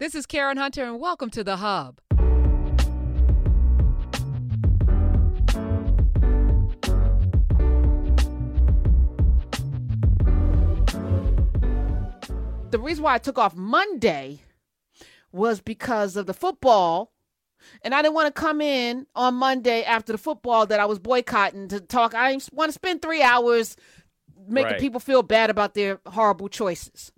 This is Karen Hunter, and welcome to The Hub. The reason why I took off Monday was because of the football. And I didn't want to come in on Monday after the football that I was boycotting to talk. I didn't want to spend three hours making Right. people feel bad about their horrible choices.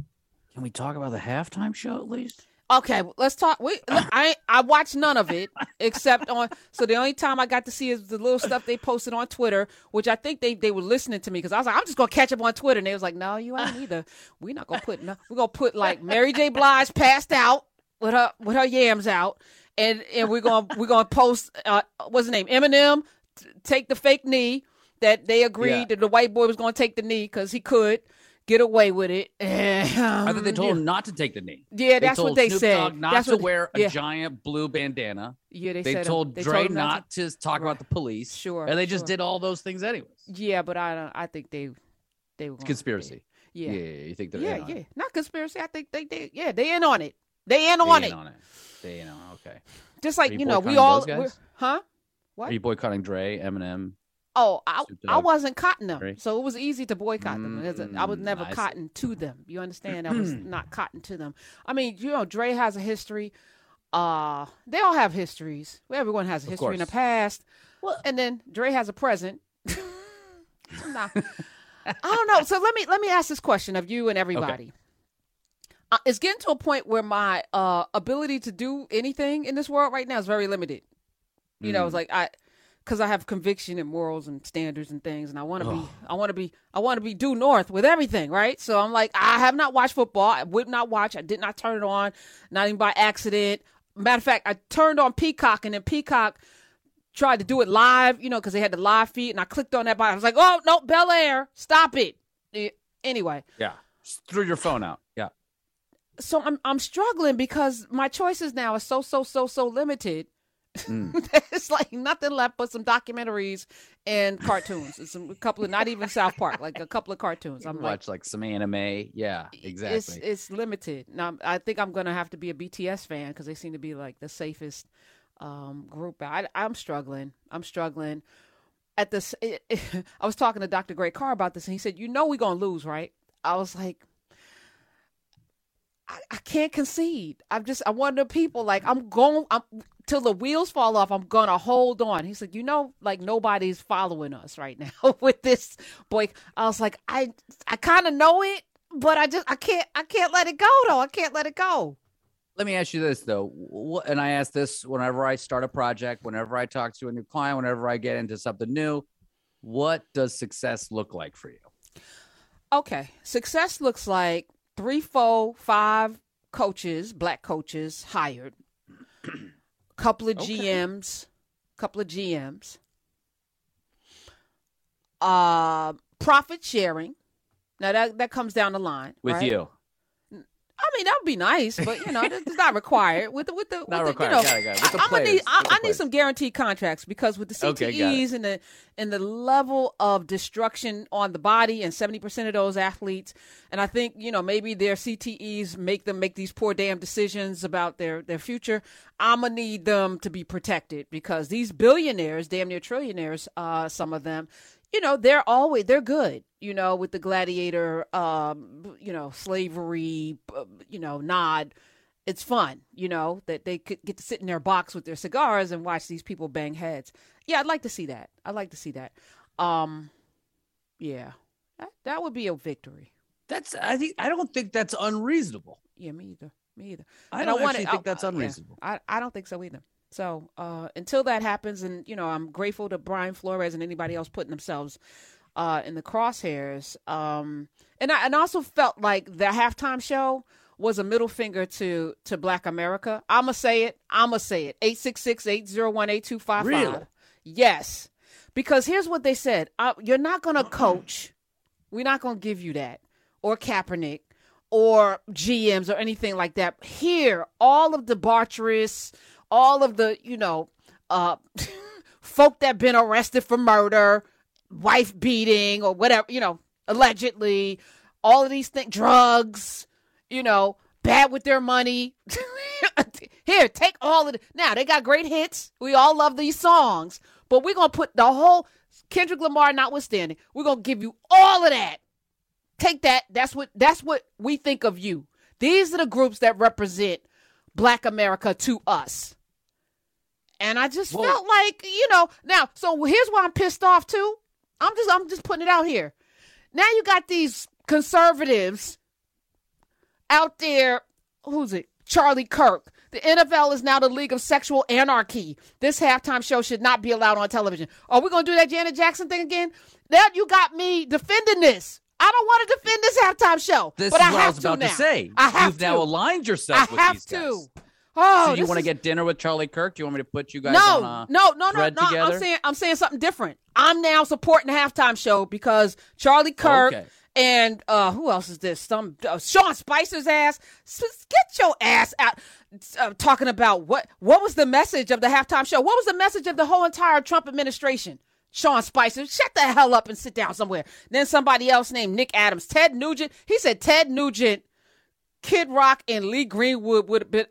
Can we talk about the halftime show at least? Okay, let's talk. We, I I watched none of it except on. So the only time I got to see is the little stuff they posted on Twitter, which I think they they were listening to me because I was like, I'm just gonna catch up on Twitter, and they was like, No, you ain't either. We're not gonna put. No, we're gonna put like Mary J. Blige passed out with her with her yams out, and and we're gonna we're gonna post uh, what's the name Eminem t- take the fake knee that they agreed Yeah. that the white boy was gonna take the knee because he could get away with it. I thought they told yeah. him not to take the knee. Yeah, that's told what they Snoop said. Dogg not That's to what- wear a yeah. giant blue bandana. Yeah, they, They, said uh, told they Dre him not to talk about the police. Sure, and they just sure. did all those things anyways. Yeah, but I don't. I think they they were conspiracy. Yeah, Yeah, yeah, you think they're yeah, in on it. Not conspiracy. I think they they yeah they in on it. They in They on in it. on it. They in on. Okay. Just like Are you, you know we all huh? What? Are you boycotting Dre, Eminem? Oh, I I wasn't cotton them, Right. so it was easy to boycott them. It was- I was Mm, never I see. cotton to them. You understand? I was not cotton to them. I mean, you know, Dre has a history. Uh, they all have histories. Everyone has a history in the past. Well- and then Dre has a present. Nah. I don't know. So let me let me ask this question of you and everybody. Uh, it's getting to a point where my uh, ability to do anything in this world right now is very limited. You know, it's Mm. like I, because I have conviction and morals and standards and things, and I want to be, I want to be, I want to be due north with everything, right? So I'm like, I have not watched football. I would not watch. I did not turn it on, not even by accident. Matter of fact, I turned on Peacock, and then Peacock tried to do it live, you know, because they had the live feed, and I clicked on that button. I was like, oh no, Bel Air, stop it. Eh, Anyway, Yeah. Just threw your phone out. Yeah. so I'm I'm struggling because my choices now are so so so so limited. Mm. it's like nothing left but some documentaries and cartoons. It's some, a couple of not even South Park, like a couple of cartoons. I'm like, Watch like some anime. Yeah, exactly. it's it's limited. Now I think I'm gonna have to be a BTS fan because they seem to be like the safest um, group. I, I'm struggling. I'm struggling. At this, I was talking to Dr. Greg Carr about this, and he said, "You know we're gonna lose, right?" I was like, I, I can't concede. I'm just I'm one of the people like I'm going I'm till the wheels fall off. I'm gonna hold on. He said, you know, like nobody's following us right now with this boy. I was like, I I kind of know it, but I just I can't I can't let it go though. I can't let it go. Let me ask you this though, and I ask this whenever I start a project, whenever I talk to a new client, whenever I get into something new. What does success look like for you? Okay, success looks like three, four, five coaches, black coaches hired, couple of Okay. GMs, couple of GMs, uh, profit sharing. Now that that comes down the line With right? you, I mean, that would be nice, but you know, it's not required. With the with the Not with. The, you know, Got it, got it. The I, am gonna need. I, I need some guaranteed contracts because with the CTEs Okay, and the and the level of destruction on the body and seventy percent of those athletes, and I think you know maybe their CTEs make them make these poor damn decisions about their their future. I'm gonna need them to be protected because these billionaires, damn near trillionaires, uh, some of them, you know, they're always they're good. You know, with the gladiator, um, you know, slavery, uh, you know, nod. It's fun, you know, that they could get to sit in their box with their cigars and watch these people bang heads. Yeah, I'd like to see that. I'd like to see that. Um, yeah, that, that would be a victory. that's I think I don't think that's unreasonable. Yeah, me either. Me either. I And don't want actually it- think I- that's I- yeah. unreasonable. I, I don't think so either. So uh, until that happens, and you know, I'm grateful to Brian Flores and anybody else putting themselves uh, in the crosshairs. Um, and I and also felt like the halftime show was a middle finger to to Black America. I'ma say it. I'ma say it. 866-801-8255. Really? Yes. Because here's what they said. Uh, you're not gonna coach. We're not gonna give you that. Or Kaepernick or GMs or anything like that. Here, all of the debaucherous, all of the, you know, uh, folk that been arrested for murder, wife beating, or whatever, you know, allegedly, all of these things, drugs, you know, bad with their money. Here, take all of it. Now they got great hits. We all love these songs, but we're gonna put the whole Kendrick Lamar notwithstanding, we're gonna give you all of that. Take that. That's what that's what we think of you. These are the groups that represent Black America to us. And I just Well- felt like, you know, now, so here's why I'm pissed off too. I'm just I'm just putting it out here. Now you got these conservatives out there, who's it? Charlie Kirk. The NFL is now the league of sexual anarchy. This halftime show should not be allowed on television. Are we going to do that Janet Jackson thing again? Now you got me defending this. I don't want to defend this halftime show, This but is I what I have was about to, to, say. I have You've to. now aligned yourself I with have these to. Oh, so you want to is- get dinner with Charlie Kirk? Do you want me to put you guys no, on a no, no, no, no. together? I'm saying I'm saying something different. I'm now supporting the halftime show because Charlie Kirk Okay. and uh who else is this? Some uh, Sean Spicer's ass. Get your ass out. Uh, talking about what what was the message of the halftime show? What was the message of the whole entire Trump administration? Sean Spicer, shut the hell up and sit down somewhere. Then somebody else named Nick Adams, Ted Nugent. He said Ted Nugent, Kid Rock, and Lee Greenwood would have been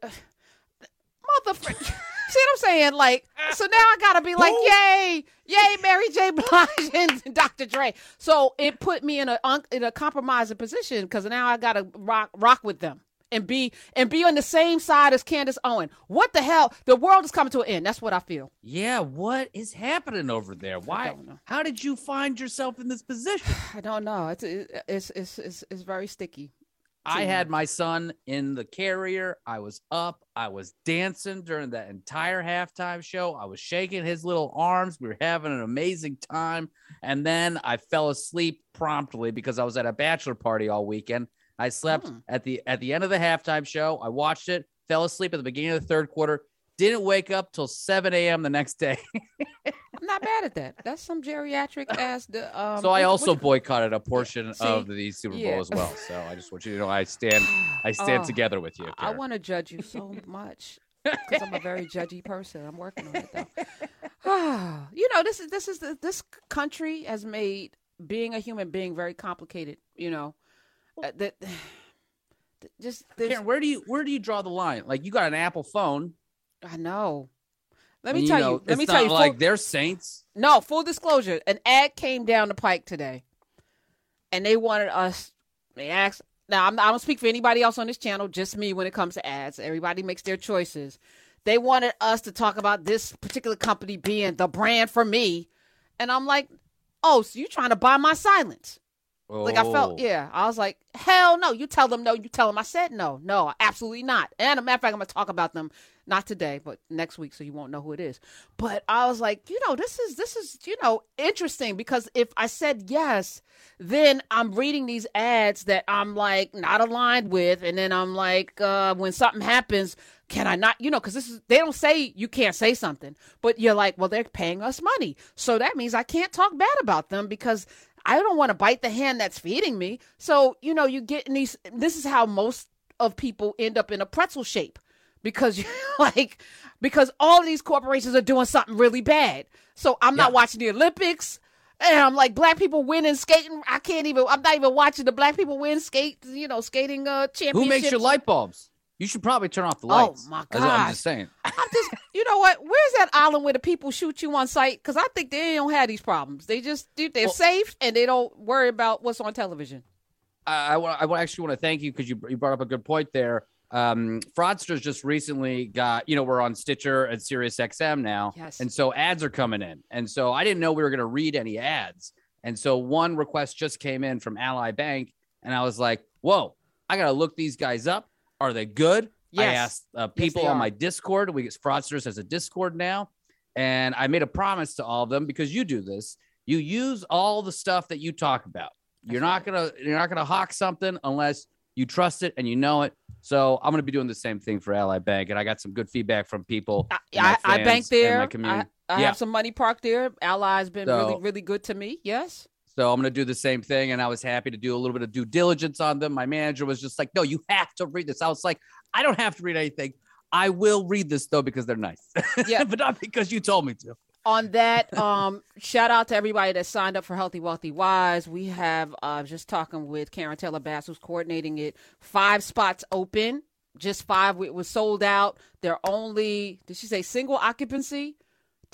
motherfucker. See what I'm saying? Like, so now I gotta be like, Who? yay, yay, Mary J. Blige and Dr. Dre. So it put me in a in a compromising position because now I gotta rock rock with them and be and be on the same side as Candace Owen. What the hell? The world is coming to an end. That's what I feel. Yeah, what is happening over there? Why? How did you find yourself in this position? I don't know. It's it's it's it's, it's very sticky. I had my son in the carrier. I was up. I was dancing during that entire halftime show. I was shaking his little arms. We were having an amazing time. And then I fell asleep promptly because I was at a bachelor party all weekend. I slept Hmm. at the at the end of the halftime show. I watched it, fell asleep at the beginning of the third quarter, didn't wake up till 7 a.m. the next day. I'm not bad at that. That's some geriatric ass. The, um, so I also what- boycotted a portion See? of the Super Bowl Yeah. as well. So I just want you to know I stand I stand Oh, together with you. I want to judge you so much because I'm a very judgy person. I'm working on it though. you know, this is this is the, this country has made being a human being very complicated. You know, Uh, that just Karen, where do you where do you draw the line? Like you got an Apple phone. I know. Let and me tell know, you. Let me tell you. Like full- they're saints. No, full disclosure. An ad came down the pike today, and they wanted us. They asked. Now, I'm, I don't speak for anybody else on this channel. Just me when it comes to ads. Everybody makes their choices. They wanted us to talk about this particular company being the brand for me, and I'm like, "Oh, so you trying to buy my silence?" Like I felt, Oh. yeah. I was like, hell no. You tell them no. You tell them I said no. No, absolutely not. And a matter of fact, I'm gonna talk about them not today, but next week, so you won't know who it is. But I was like, you know, this is this is you know interesting because if I said yes, then I'm reading these ads that I'm like not aligned with, and then I'm like, uh, when something happens. Can I not, you know, because this is, they don't say you can't say something, but you're like, well, they're paying us money. So that means I can't talk bad about them because I don't want to bite the hand that's feeding me. So, you know, you get in these, this is how most of people end up in a pretzel shape because you're like, because all these corporations are doing something really bad. So I'm not Yeah. watching the Olympics. And I'm like, black people winning skating. I can't even, I'm not even watching the black people win skate, you know, skating uh championship. Who makes your light bulbs? You should probably turn off the lights. Oh, lights. my That's what I'm just saying. I'm just, you know what? Where's that island where the people shoot you on sight? Because I think they don't have these problems. They just, they're Well- safe and they don't worry about what's on television. I, I, I actually want to thank you because you, you brought up a good point there. Um, fraudsters just recently got, you know, we're on Stitcher and Sirius XM now. Yes. And so ads are coming in. And so I didn't know we were going to read any ads. And so one request just came in from Ally Bank. And I was like, whoa, I got to look these guys up. Are they good? I Yes. asked uh, people they on my Discord. We get Fraudsters as a Discord now. And I made a promise to all of them because you do this. You use all the stuff that you talk about. You're That's not gonna you're not gonna hawk something unless you trust it and you know it. So I'm gonna be doing the same thing for Ally Bank, and I got some good feedback from people. I, I, I bank there. I. I Yeah. have some money parked there. Ally's been So- really, really good to me. Yes. So I'm gonna do the same thing, and I was happy to do a little bit of due diligence on them. My manager was just like, "No, you have to read this." I was like, "I don't have to read anything. I will read this though because they're nice, Yeah. but not because you told me to." On that, um, shout out to everybody that signed up for Healthy Wealthy Wise. We have uh, just talking with Karen Taylor Bass, who's coordinating it. Five spots open. just five. It was sold out. They're only. Did she say single occupancy?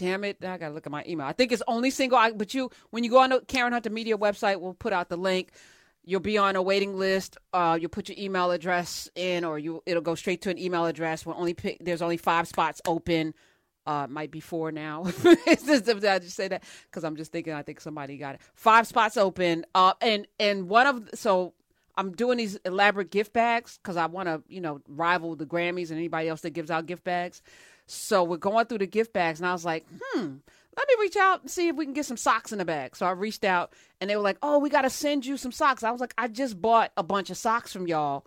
Damn it! I gotta look at my email. I think it's only single. But you, when you go on the Karen Hunter Media website, we'll put out the link. You'll be on a waiting list. Uh, you'll put your email address in, or you it'll go straight to an email address. We'll only pick. There's only five spots open. Uh, might be four now. just, I just say that because I'm just thinking. I think somebody got it. Five spots open. Uh, and and one of so I'm doing these elaborate gift bags because I want to, you know, rival the Grammys and anybody else that gives out gift bags. So we're going through the gift bags, and I was like, hmm, let me reach out and see if we can get some socks in the bag. So I reached out, and they were like, oh, we got to send you some socks. I was like, I just bought a bunch of socks from y'all.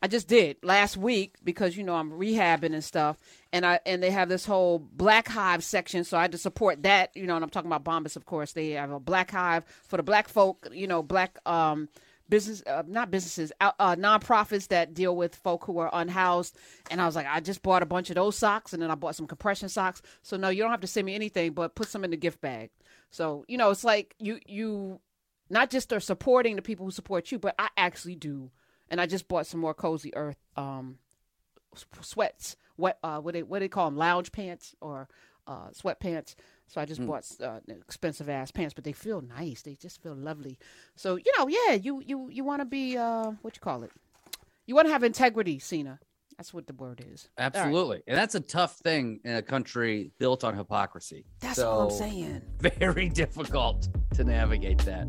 I just did last week because you know I'm rehabbing and stuff, and I and they have this whole Black Hive section, so I had to support that. You know, and I'm talking about Bombas, of course. They have a Black Hive for the Black folk. You know, Black um business, uh, not businesses, uh, uh, nonprofits that deal with folk who are unhoused. And I was like, I just bought a bunch of those socks, and then I bought some compression socks. So no, you don't have to send me anything, but put some in the gift bag. So you know, it's like you you not just are supporting the people who support you, but I actually do. And I just bought some more cozy earth um, sweats. What uh, what they what they call them? Lounge pants or uh, sweatpants. So I just mm. bought uh, expensive ass pants, but they feel nice. They just feel lovely. So you know, yeah, you you you want to be uh, what you call it? You want to have integrity, Cena. That's what the word is. Absolutely. Right. And that's a tough thing in a country built on hypocrisy. That's so, I'm saying. Very difficult to navigate that.